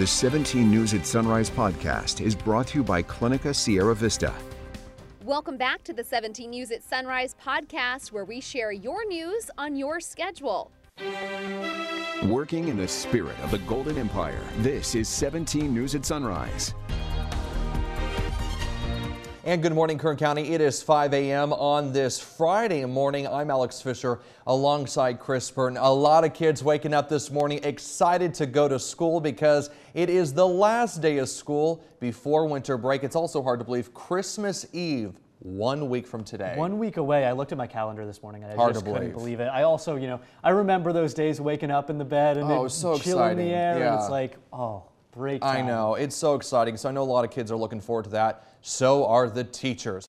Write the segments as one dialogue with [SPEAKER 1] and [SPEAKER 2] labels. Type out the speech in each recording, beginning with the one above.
[SPEAKER 1] The 17 News at Sunrise podcast is brought to you by Clinica Sierra Vista.
[SPEAKER 2] Welcome back to the 17 News at Sunrise podcast, where we share your news on your schedule.
[SPEAKER 1] Working in the spirit of the Golden Empire, this is 17 News at Sunrise.
[SPEAKER 3] And good morning, Kern County. It is 5 a.m. on this Friday morning. I'm Alex Fisher alongside Chris Burton. A lot of kids waking up this morning excited to go to school because it is the last day of school before winter break. It's also hard to believe Christmas Eve one week from today.
[SPEAKER 4] One week away. I looked at my calendar this morning and I
[SPEAKER 3] Hard
[SPEAKER 4] just couldn't
[SPEAKER 3] believe.
[SPEAKER 4] believe it. I also, you know, I remember those days waking up in the bed and
[SPEAKER 3] Oh,
[SPEAKER 4] it's
[SPEAKER 3] so
[SPEAKER 4] chill in the air and
[SPEAKER 3] Yeah.
[SPEAKER 4] it's like, oh, break time.
[SPEAKER 3] I know. It's so exciting. So I know a lot of kids are looking forward to that. So are the teachers.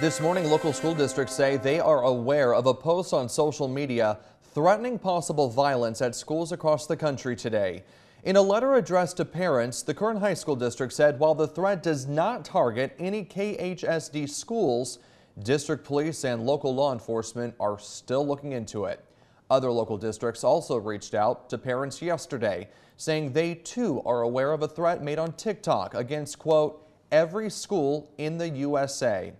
[SPEAKER 3] This morning, local school districts say they are aware of a post on social media threatening possible violence at schools across the country today. In a letter addressed to parents, the Kern High School District said while the threat does not target any KHSD schools, district police and local law enforcement are still looking into it. Other local districts also reached out to parents yesterday, saying they too are aware of a threat made on TikTok against, quote, every school in the USA.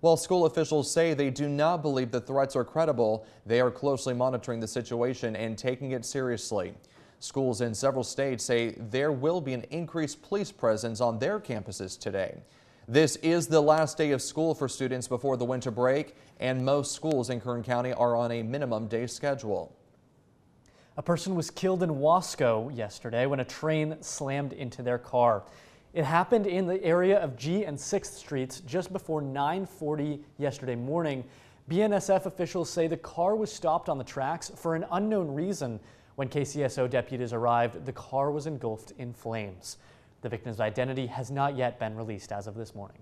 [SPEAKER 3] While school officials say they do not believe the threats are credible, they are closely monitoring the situation and taking it seriously. Schools in several states say there will be an increased police presence on their campuses today. This is the last day of school for students before the winter break, and most schools in Kern County are on a minimum day schedule.
[SPEAKER 4] A person was killed in Wasco yesterday when a train slammed into their car. It happened in the area of G and 6th Streets just before 9:40 yesterday morning. BNSF officials say the car was stopped on the tracks for an unknown reason. When KCSO deputies arrived, the car was engulfed in flames. The victim's identity has not yet been released as of this morning.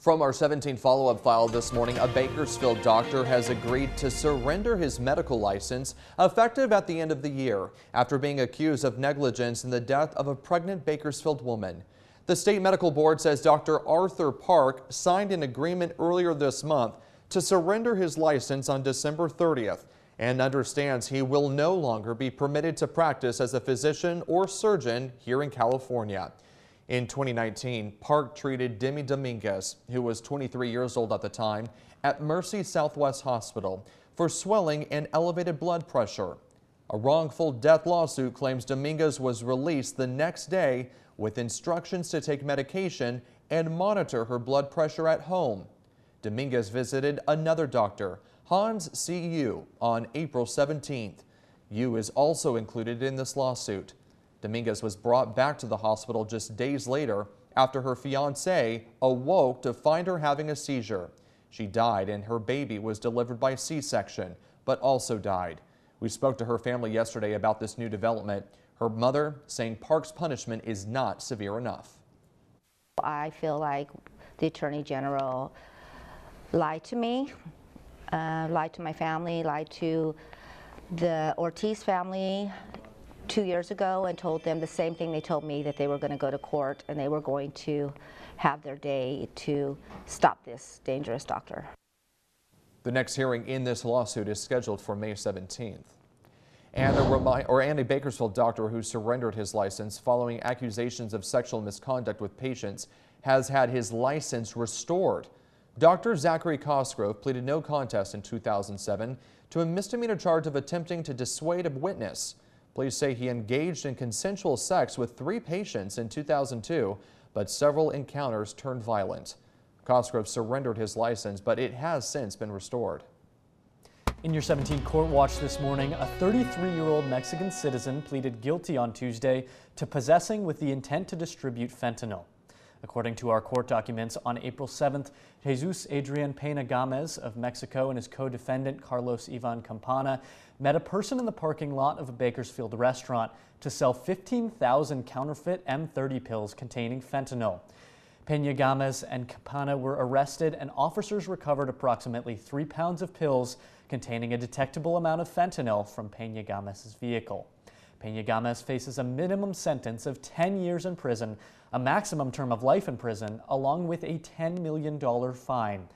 [SPEAKER 3] From our 17 follow-up file this morning, a Bakersfield doctor has agreed to surrender his medical license effective at the end of the year after being accused of negligence in the death of a pregnant Bakersfield woman. The state medical board says Dr. Arthur Park signed an agreement earlier this month to surrender his license on December 30th and understands he will no longer be permitted to practice as a physician or surgeon here in California. In 2019, Park treated Demi Dominguez, who was 23 years old at the time, at Mercy Southwest Hospital for swelling and elevated blood pressure. A wrongful death lawsuit claims Dominguez was released the next day with instructions to take medication and monitor her blood pressure at home. Dominguez visited another doctor, Hans C. Yu, on April 17th. Yu is also included in this lawsuit. Dominguez was brought back to the hospital just days later after her fiance awoke to find her having a seizure. She died and her baby was delivered by C-section, but also died. We spoke to her family yesterday about this new development. Her mother saying Park's punishment is not severe enough.
[SPEAKER 5] I feel like the Attorney General lied to me, uh, lied to my family, lied to the Ortiz family two years ago and told them the same thing they told me that they were going to go to court and they were going to have their day to stop this dangerous doctor.
[SPEAKER 3] The next hearing in this lawsuit is scheduled for May 17th. And a, or and a Bakersfield doctor who surrendered his license following accusations of sexual misconduct with patients has had his license restored. Dr. Zachary Cosgrove pleaded no contest in 2007 to a misdemeanor charge of attempting to dissuade a witness. Police say he engaged in consensual sex with three patients in 2002, but several encounters turned violent. Cosgrove surrendered his license, but it has since been restored.
[SPEAKER 4] In your 17 court watch this morning, a 33-year-old Mexican citizen pleaded guilty on Tuesday to possessing with the intent to distribute fentanyl. According to our court documents, on April 7th, Jesus Adrian Pena Gomez of Mexico and his co-defendant Carlos Ivan Campana met a person in the parking lot of a Bakersfield restaurant to sell 15,000 counterfeit M30 pills containing fentanyl. Pena Gomez and Campana were arrested and officers recovered approximately three pounds of pills containing a detectable amount of fentanyl from Pena Gomez's vehicle. Pena Gomez faces a minimum sentence of 10 years in prison, a maximum term of life in prison, along with a $10 million fine.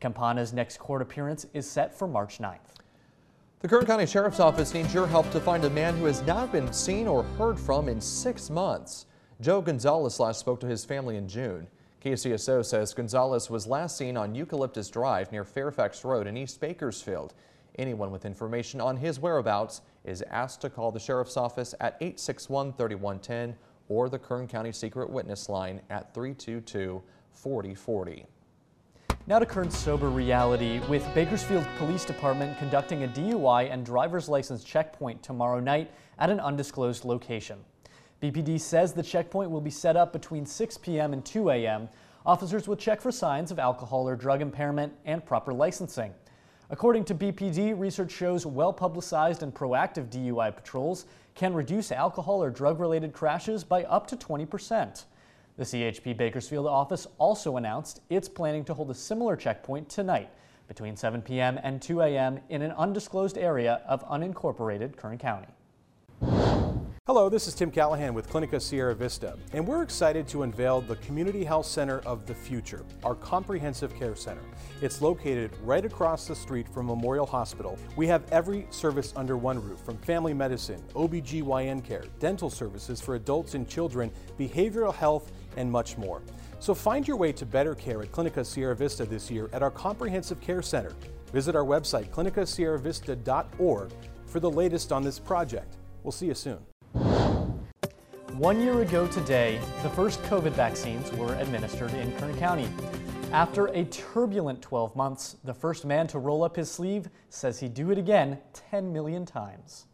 [SPEAKER 4] Campana's next court appearance is set for March 9th.
[SPEAKER 3] The Kern County Sheriff's Office needs your help to find a man who has not been seen or heard from in six months. Joe Gonzalez last spoke to his family in June. KCSO says Gonzalez was last seen on Eucalyptus Drive near Fairfax Road in East Bakersfield. Anyone with information on his whereabouts is asked to call the Sheriff's Office at 861-3110 or the Kern County Secret Witness Line at 322-4040.
[SPEAKER 4] Now to current sober reality, with Bakersfield Police Department conducting a DUI and driver's license checkpoint tomorrow night at an undisclosed location. BPD says the checkpoint will be set up between 6 p.m. and 2 a.m. Officers will check for signs of alcohol or drug impairment and proper licensing. According to BPD, research shows well-publicized and proactive DUI patrols can reduce alcohol or drug-related crashes by up to 20 percent. The CHP Bakersfield office also announced it's planning to hold a similar checkpoint tonight between 7 p.m. and 2 a.m. in an undisclosed area of unincorporated Kern County.
[SPEAKER 6] Hello, this is Tim Callahan with Clinica Sierra Vista, and we're excited to unveil the Community Health Center of the Future, our comprehensive care center. It's located right across the street from Memorial Hospital. We have every service under one roof, from family medicine, OBGYN care, dental services for adults and children, behavioral health, and much more. So find your way to better care at Clinica Sierra Vista this year at our Comprehensive Care Center. Visit our website, clinicasierravista.org, for the latest on this project. We'll see you soon.
[SPEAKER 4] One year ago today, the first COVID vaccines were administered in Kern County. After a turbulent 12 months, the first man to roll up his sleeve says he'd do it again 10 million times.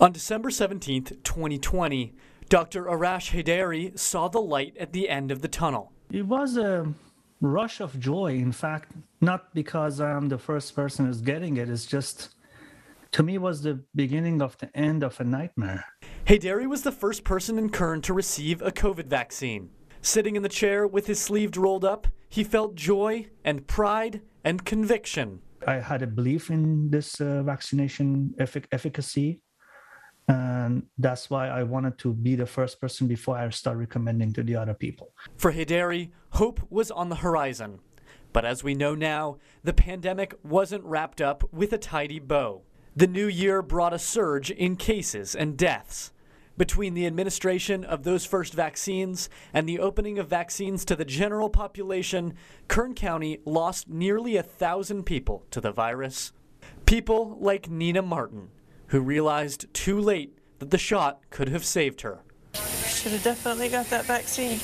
[SPEAKER 4] On December 17, 2020, Dr. Arash Haidari saw the light at the end of the tunnel.
[SPEAKER 7] It was a rush of joy. In fact, not because I'm the first person who's getting it, it's just to me was the beginning of the end of a nightmare.
[SPEAKER 4] Haydari was the first person in Kern to receive a COVID vaccine. Sitting in the chair with his sleeve rolled up, he felt joy and pride and conviction.
[SPEAKER 7] I had a belief in this uh, vaccination effic- efficacy, and that's why I wanted to be the first person before I start recommending to the other people.
[SPEAKER 4] For Haydari, hope was on the horizon. But as we know now, the pandemic wasn't wrapped up with a tidy bow. The new year brought a surge in cases and deaths. Between the administration of those first vaccines and the opening of vaccines to the general population, Kern County lost nearly a thousand people to the virus. People like Nina Martin, who realized too late that the shot could have saved her.
[SPEAKER 8] Should have definitely got that vaccine.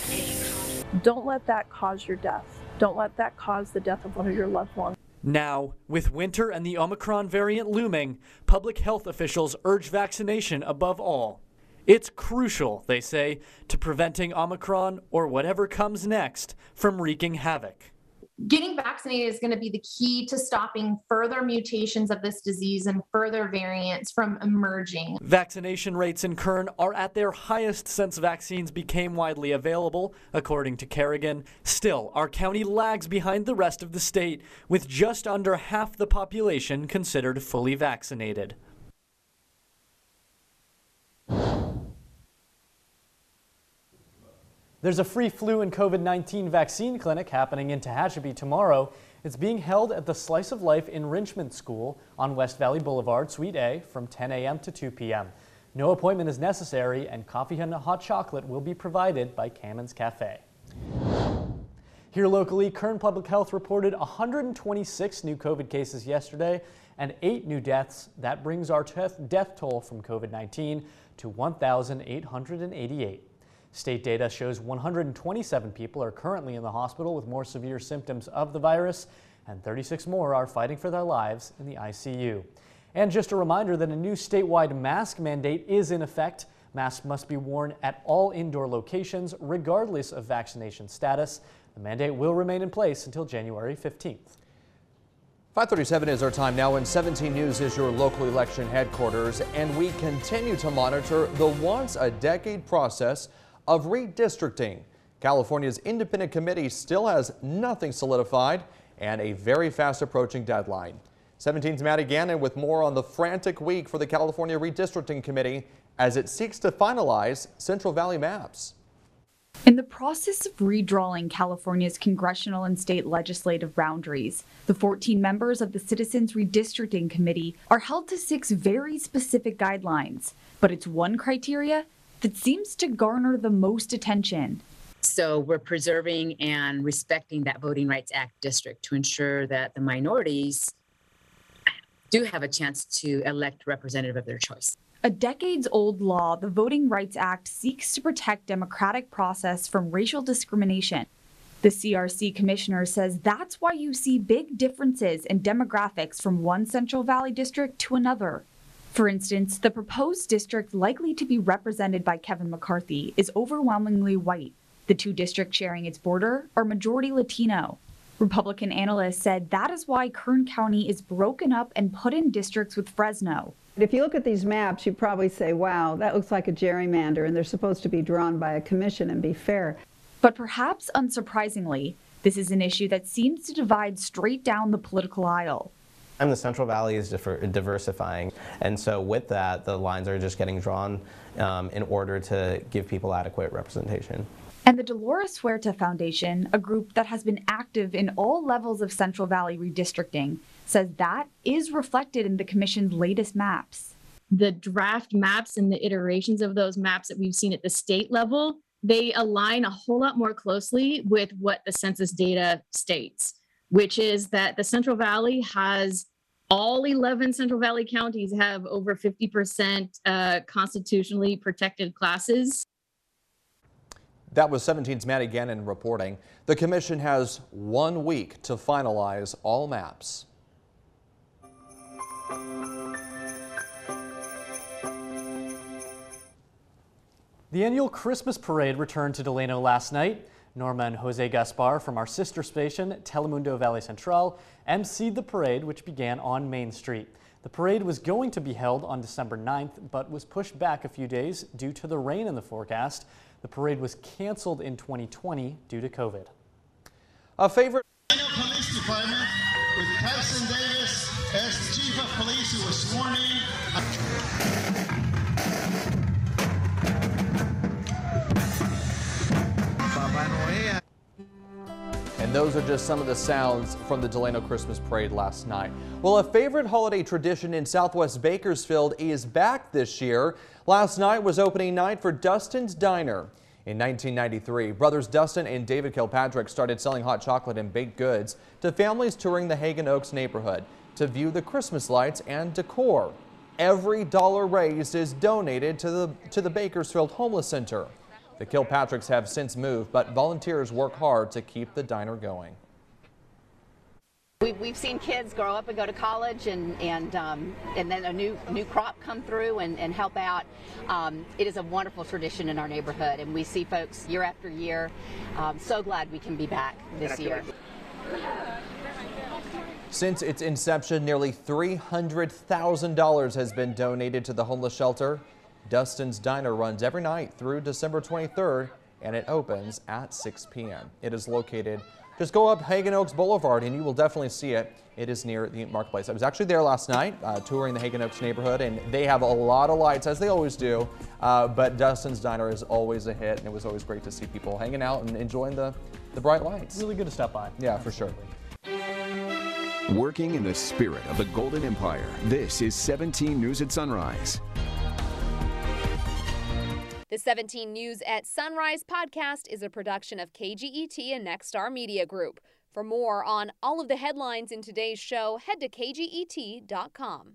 [SPEAKER 9] Don't let that cause your death. Don't let that cause the death of one of your loved ones.
[SPEAKER 4] Now, with winter and the Omicron variant looming, public health officials urge vaccination above all. It's crucial, they say, to preventing Omicron or whatever comes next from wreaking havoc
[SPEAKER 10] getting vaccinated is going to be the key to stopping further mutations of this disease and further variants from emerging.
[SPEAKER 4] Vaccination rates in Kern are at their highest since vaccines became widely available, according to Kerrigan. Still, our county lags behind the rest of the state, with just under half the population considered fully vaccinated. There's a free flu and COVID 19 vaccine clinic happening in Tehachapi tomorrow. It's being held at the Slice of Life Enrichment School on West Valley Boulevard, Suite A, from 10 a.m. to 2 p.m. No appointment is necessary, and coffee and hot chocolate will be provided by Cameron's Cafe. Here locally, Kern Public Health reported 126 new COVID cases yesterday and eight new deaths. That brings our death toll from COVID 19 to 1,888. State data shows 127 people are currently in the hospital with more severe symptoms of the virus, and 36 more are fighting for their lives in the ICU. And just a reminder that a new statewide mask mandate is in effect. Masks must be worn at all indoor locations, regardless of vaccination status. The mandate will remain in place until January 15th.
[SPEAKER 3] 537 is our time now, and 17 News is your local election headquarters, and we continue to monitor the once a decade process of redistricting. California's independent committee still has nothing solidified and a very fast approaching deadline. 17's Maddie Gannon with more on the frantic week for the California Redistricting Committee as it seeks to finalize Central Valley maps.
[SPEAKER 11] In the process of redrawing California's congressional and state legislative boundaries, the 14 members of the Citizens Redistricting Committee are held to six very specific guidelines, but it's one criteria that seems to garner the most attention.
[SPEAKER 12] So we're preserving and respecting that Voting Rights Act district to ensure that the minorities do have a chance to elect representative of their choice.
[SPEAKER 11] A decades old law, the Voting Rights Act seeks to protect democratic process from racial discrimination. The CRC commissioner says that's why you see big differences in demographics from one Central Valley district to another. For instance, the proposed district likely to be represented by Kevin McCarthy is overwhelmingly white. The two districts sharing its border are majority Latino. Republican analysts said that is why Kern County is broken up and put in districts with Fresno.
[SPEAKER 13] If you look at these maps, you probably say, wow, that looks like a gerrymander, and they're supposed to be drawn by a commission and be fair.
[SPEAKER 11] But perhaps unsurprisingly, this is an issue that seems to divide straight down the political aisle.
[SPEAKER 14] And the Central Valley is diversifying, and so with that, the lines are just getting drawn um, in order to give people adequate representation.
[SPEAKER 11] And the Dolores Huerta Foundation, a group that has been active in all levels of Central Valley redistricting, says that is reflected in the Commission's latest maps.
[SPEAKER 15] The draft maps and the iterations of those maps that we've seen at the state level, they align a whole lot more closely with what the census data states, which is that the Central Valley has all 11 Central Valley counties have over 50% uh, constitutionally protected classes.
[SPEAKER 3] That was 17's Maddie Gannon reporting. The commission has one week to finalize all maps.
[SPEAKER 4] The annual Christmas parade returned to Delano last night. Norma and Jose Gaspar from our sister station, Telemundo Valley Central, emceed the parade, which began on Main Street. The parade was going to be held on December 9th, but was pushed back a few days due to the rain in the forecast. The parade was canceled in 2020 due to COVID.
[SPEAKER 3] A favorite.
[SPEAKER 16] Police Department with Tyson Davis as Chief of Police who was sworn in.
[SPEAKER 3] Those are just some of the sounds from the Delano Christmas Parade last night. Well, a favorite holiday tradition in Southwest Bakersfield is back this year. Last night was opening night for Dustin's Diner. In 1993, brothers Dustin and David Kilpatrick started selling hot chocolate and baked goods to families touring the Haggin Oaks neighborhood to view the Christmas lights and decor. Every dollar raised is donated to the, to the Bakersfield Homeless Center. The Kilpatricks have since moved, but volunteers work hard to keep the diner going.
[SPEAKER 17] We've, we've seen kids grow up and go to college and and um, and then a new new crop come through and, and help out. Um, it is a wonderful tradition in our neighborhood and we see folks year after year. Um, so glad we can be back this year.
[SPEAKER 3] Since its inception, nearly $300,000 has been donated to the homeless shelter. Dustin's Diner runs every night through December 23rd and it opens at 6 p.m. It is located just go up Haggin Oaks Boulevard and you will definitely see it. It is near the marketplace. I was actually there last night uh, touring the Haggin Oaks neighborhood and they have a lot of lights as they always do. Uh, but Dustin's Diner is always a hit and it was always great to see people hanging out and enjoying the, the bright lights.
[SPEAKER 4] Really good to stop by.
[SPEAKER 3] Yeah, for sure.
[SPEAKER 1] Working in the spirit of the Golden Empire, this is 17 News at Sunrise.
[SPEAKER 2] The 17 News at Sunrise podcast is a production of KGET and Nexstar Media Group. For more on all of the headlines in today's show, head to kget.com.